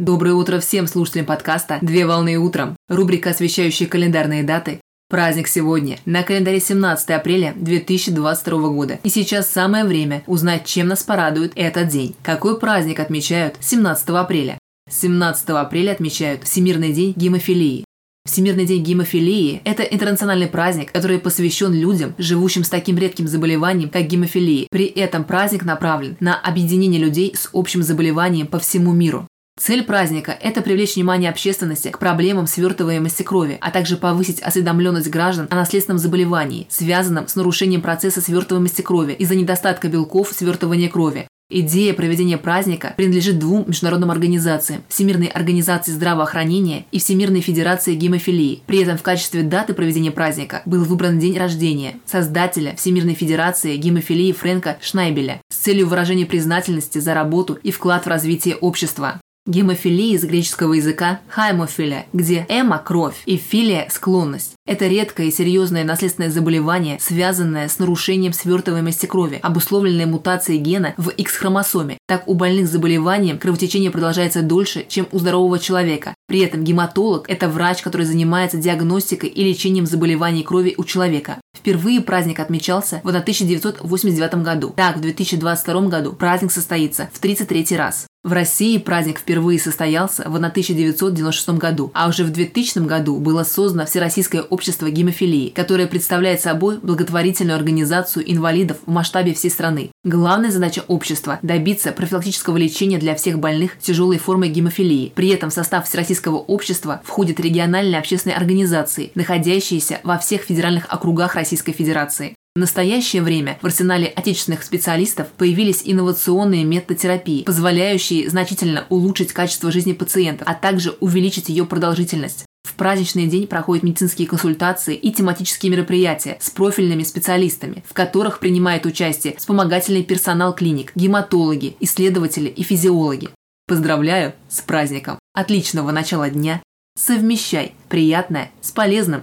Доброе утро всем слушателям подкаста «Две волны утром». Рубрика, освещающая календарные даты. Праздник сегодня. На календаре 17 апреля 2022 года. И сейчас самое время узнать, чем нас порадует этот день. Какой праздник отмечают 17 апреля? 17 апреля отмечают Всемирный день гемофилии. Всемирный день гемофилии – это интернациональный праздник, который посвящен людям, живущим с таким редким заболеванием, как гемофилия. При этом праздник направлен на объединение людей с общим заболеванием по всему миру. Цель праздника – это привлечь внимание общественности к проблемам свертываемости крови, а также повысить осведомленность граждан о наследственном заболевании, связанном с нарушением процесса свертываемости крови из-за недостатка белков свертывания крови. Идея проведения праздника принадлежит двум международным организациям – Всемирной организации здравоохранения и Всемирной федерации гемофилии. При этом в качестве даты проведения праздника был выбран день рождения создателя Всемирной федерации гемофилии Фрэнка Шнайбеля с целью выражения признательности за работу и вклад в развитие общества. Гемофилия из греческого языка хаймофилия, где эма – кровь и филия – склонность. Это редкое и серьезное наследственное заболевание, связанное с нарушением свертываемости крови, обусловленное мутацией гена в X-хромосоме. Так у больных с заболеванием кровотечение продолжается дольше, чем у здорового человека. При этом гематолог – это врач, который занимается диагностикой и лечением заболеваний крови у человека. Впервые праздник отмечался в 1989 году. Так, в 2022 году праздник состоится в 33 раз. В России праздник впервые состоялся в 1996 году, а уже в 2000 году было создано Всероссийское общество гемофилии, которое представляет собой благотворительную организацию инвалидов в масштабе всей страны. Главная задача общества – добиться профилактического лечения для всех больных тяжелой формой гемофилии. При этом в состав Всероссийского общества входят региональные общественные организации, находящиеся во всех федеральных округах Российской Федерации. В настоящее время в арсенале отечественных специалистов появились инновационные методы терапии, позволяющие значительно улучшить качество жизни пациентов, а также увеличить ее продолжительность. В праздничный день проходят медицинские консультации и тематические мероприятия с профильными специалистами, в которых принимает участие вспомогательный персонал клиник, гематологи, исследователи и физиологи. Поздравляю с праздником! Отличного начала дня! Совмещай приятное с полезным